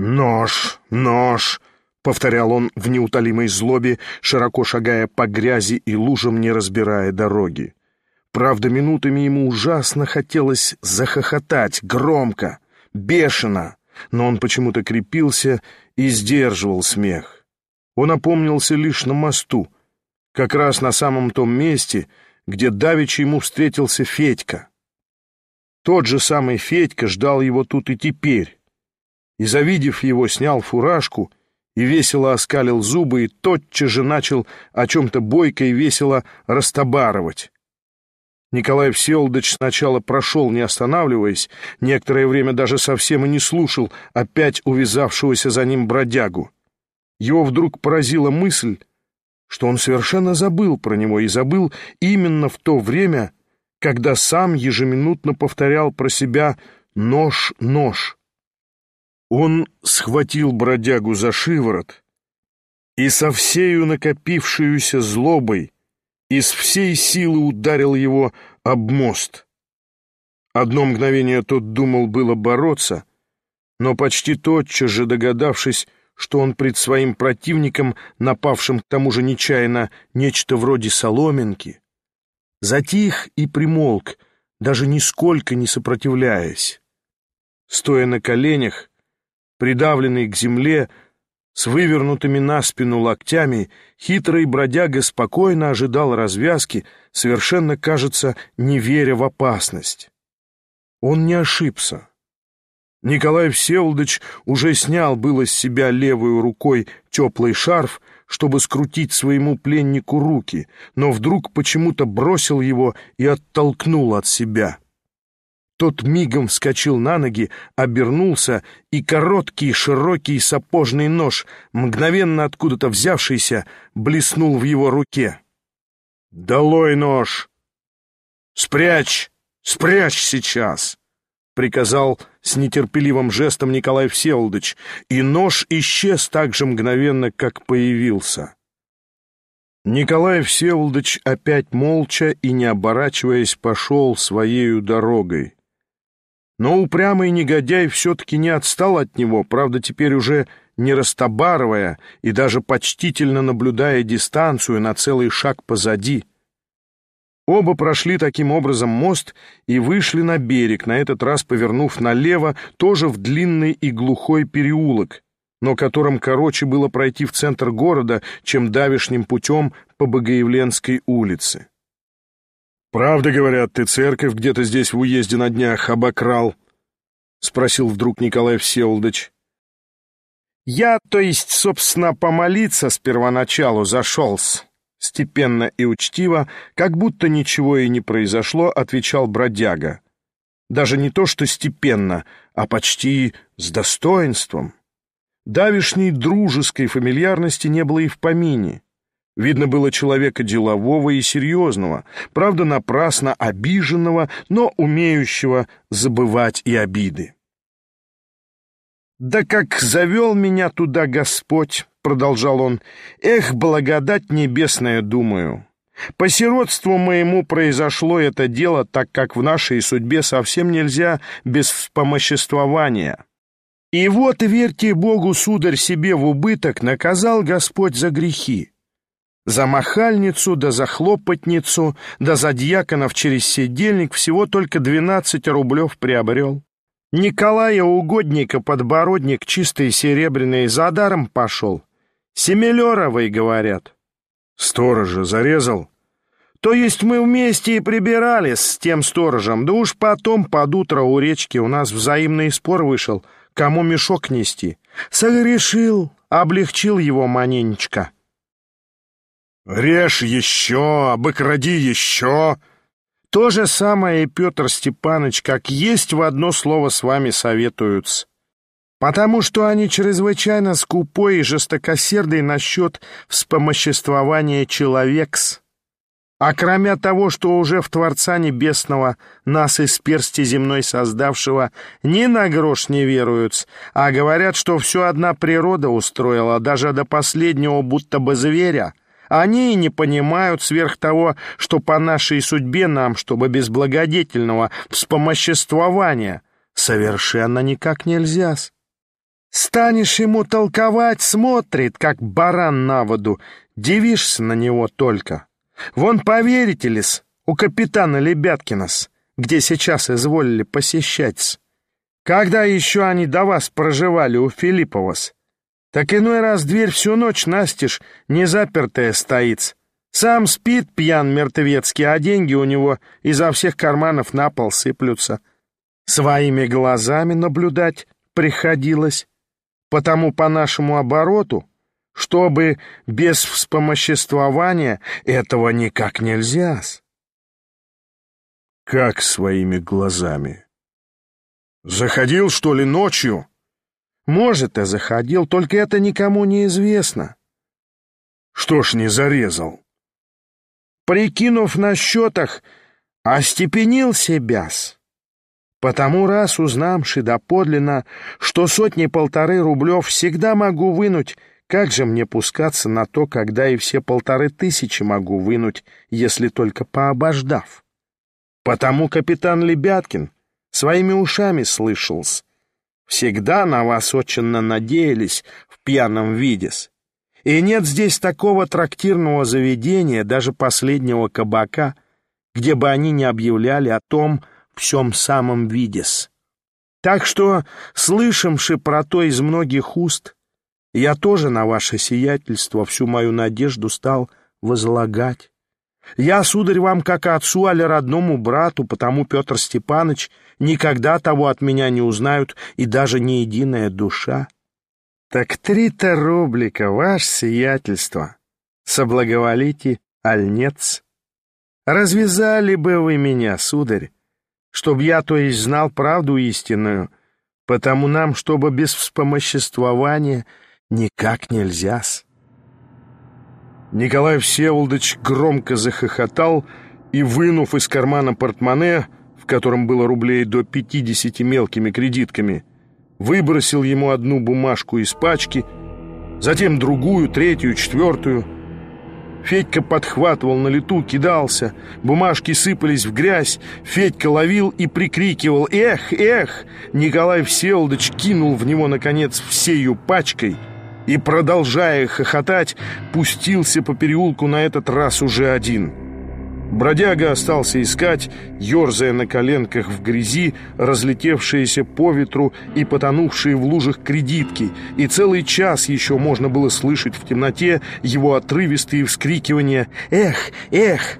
«Нож! Нож!» — повторял он в неутолимой злобе, широко шагая по грязи и лужам, не разбирая дороги. Правда, минутами ему ужасно хотелось захохотать, громко, бешено, но он почему-то крепился и сдерживал смех. Он опомнился лишь на мосту, как раз на самом том месте, где давеча ему встретился Федька. Тот же самый Федька ждал его тут и теперь, и, завидев его, снял фуражку и весело оскалил зубы, и тотчас же начал о чем-то бойко и весело растобарывать. Николай Всеволодович сначала прошел, не останавливаясь, некоторое время даже совсем и не слушал опять увязавшегося за ним бродягу. Его вдруг поразила мысль, что он совершенно забыл про него и забыл именно в то время, когда сам ежеминутно повторял про себя «нож, нож». Он схватил бродягу за шиворот и со всею накопившуюся злобой из всей силы ударил его об мост. Одно мгновение тот думал было бороться, но почти тотчас же догадавшись, что он пред своим противником, напавшим к тому же нечаянно нечто вроде соломинки, затих и примолк, даже нисколько не сопротивляясь. Стоя на коленях, придавленный к земле, с вывернутыми на спину локтями, хитрый бродяга спокойно ожидал развязки, совершенно, кажется, не веря в опасность. Он не ошибся. Николай Всеволодович уже снял было с себя левой рукой теплый шарф, чтобы скрутить своему пленнику руки, но вдруг почему-то бросил его и оттолкнул от себя. Тот мигом вскочил на ноги, обернулся, и короткий широкий сапожный нож, мгновенно откуда-то взявшийся, блеснул в его руке. «Долой нож! Спрячь! Спрячь сейчас!» — приказал с нетерпеливым жестом Николай Всеволодович, и нож исчез так же мгновенно, как появился. Николай Всеволодович опять молча и не оборачиваясь пошел своею дорогой. Но упрямый негодяй все-таки не отстал от него, правда, теперь уже не растобарывая и даже почтительно наблюдая дистанцию на целый шаг позади. Оба прошли таким образом мост и вышли на берег, на этот раз повернув налево, тоже в длинный и глухой переулок, но которым короче было пройти в центр города, чем давишним путем по Богоявленской улице. «Правда, говорят, ты церковь где-то здесь в уезде на днях обокрал?» — спросил вдруг Николай Всеволодович. «Я, то есть, собственно, помолиться с первоначалу зашелся». Степенно и учтиво, как будто ничего и не произошло, отвечал бродяга. Даже не то, что степенно, а почти с достоинством. Давишней дружеской фамильярности не было и в помине. Видно было человека делового и серьезного, правда, напрасно обиженного, но умеющего забывать и обиды. «Да как завел меня туда Господь!» — продолжал он. «Эх, благодать небесная, думаю!» По сиротству моему произошло это дело, так как в нашей судьбе совсем нельзя без вспомоществования. И вот, верьте Богу, сударь, себе в убыток наказал Господь за грехи за махальницу, да за хлопотницу, да за дьяконов через седельник всего только двенадцать рублев приобрел. Николая Угодника подбородник чистый серебряный за даром пошел. Семелеровый, говорят. Сторожа зарезал? То есть мы вместе и прибирались с тем сторожем, да уж потом под утро у речки у нас взаимный спор вышел, кому мешок нести. Согрешил, облегчил его маненечко. «Режь еще, обыкради еще!» То же самое и Петр Степанович, как есть в одно слово с вами советуются. Потому что они чрезвычайно скупой и жестокосердый насчет вспомоществования человекс. А кроме того, что уже в Творца Небесного нас из персти земной создавшего ни на грош не веруют, а говорят, что все одна природа устроила, даже до последнего будто бы зверя — они не понимают сверх того, что по нашей судьбе нам, чтобы без благодетельного вспомоществования, совершенно никак нельзя. -с. Станешь ему толковать, смотрит, как баран на воду, дивишься на него только. Вон поверите ли-с, у капитана Лебяткина-с, где сейчас изволили посещать-с. Когда еще они до вас проживали у Филиппова-с? Так иной раз дверь всю ночь настежь, не запертая стоит. Сам спит пьян мертвецкий, а деньги у него изо всех карманов на пол сыплются. Своими глазами наблюдать приходилось. Потому по нашему обороту, чтобы без вспомоществования этого никак нельзя. Как своими глазами? Заходил, что ли, ночью? Может, и заходил, только это никому не известно. Что ж не зарезал? Прикинув на счетах, остепенил себя-с. Потому раз узнамши доподлинно, что сотни-полторы рублев всегда могу вынуть, как же мне пускаться на то, когда и все полторы тысячи могу вынуть, если только пообождав? Потому капитан Лебяткин своими ушами слышался. Всегда на вас очень надеялись в пьяном виде. И нет здесь такого трактирного заведения, даже последнего кабака, где бы они не объявляли о том всем самом видес. Так что, слышимши про то из многих уст, я тоже на ваше сиятельство всю мою надежду стал возлагать. Я, сударь, вам как отцу, али родному брату, потому Петр Степанович никогда того от меня не узнают и даже не единая душа. Так три-то рублика, ваше сиятельство, соблаговолите, альнец. Развязали бы вы меня, сударь, чтоб я, то есть, знал правду истинную, потому нам, чтобы без вспомоществования, никак нельзя-с. Николай Всеволодович громко захохотал и, вынув из кармана портмоне, котором было рублей до пятидесяти мелкими кредитками, выбросил ему одну бумажку из пачки, затем другую, третью, четвертую. Федька подхватывал на лету, кидался, бумажки сыпались в грязь, Федька ловил и прикрикивал «Эх, эх!» Николай Всеволодович кинул в него, наконец, всею пачкой — и, продолжая хохотать, пустился по переулку на этот раз уже один. Бродяга остался искать, ерзая на коленках в грязи, разлетевшиеся по ветру и потонувшие в лужах кредитки, и целый час еще можно было слышать в темноте его отрывистые вскрикивания «Эх! Эх!»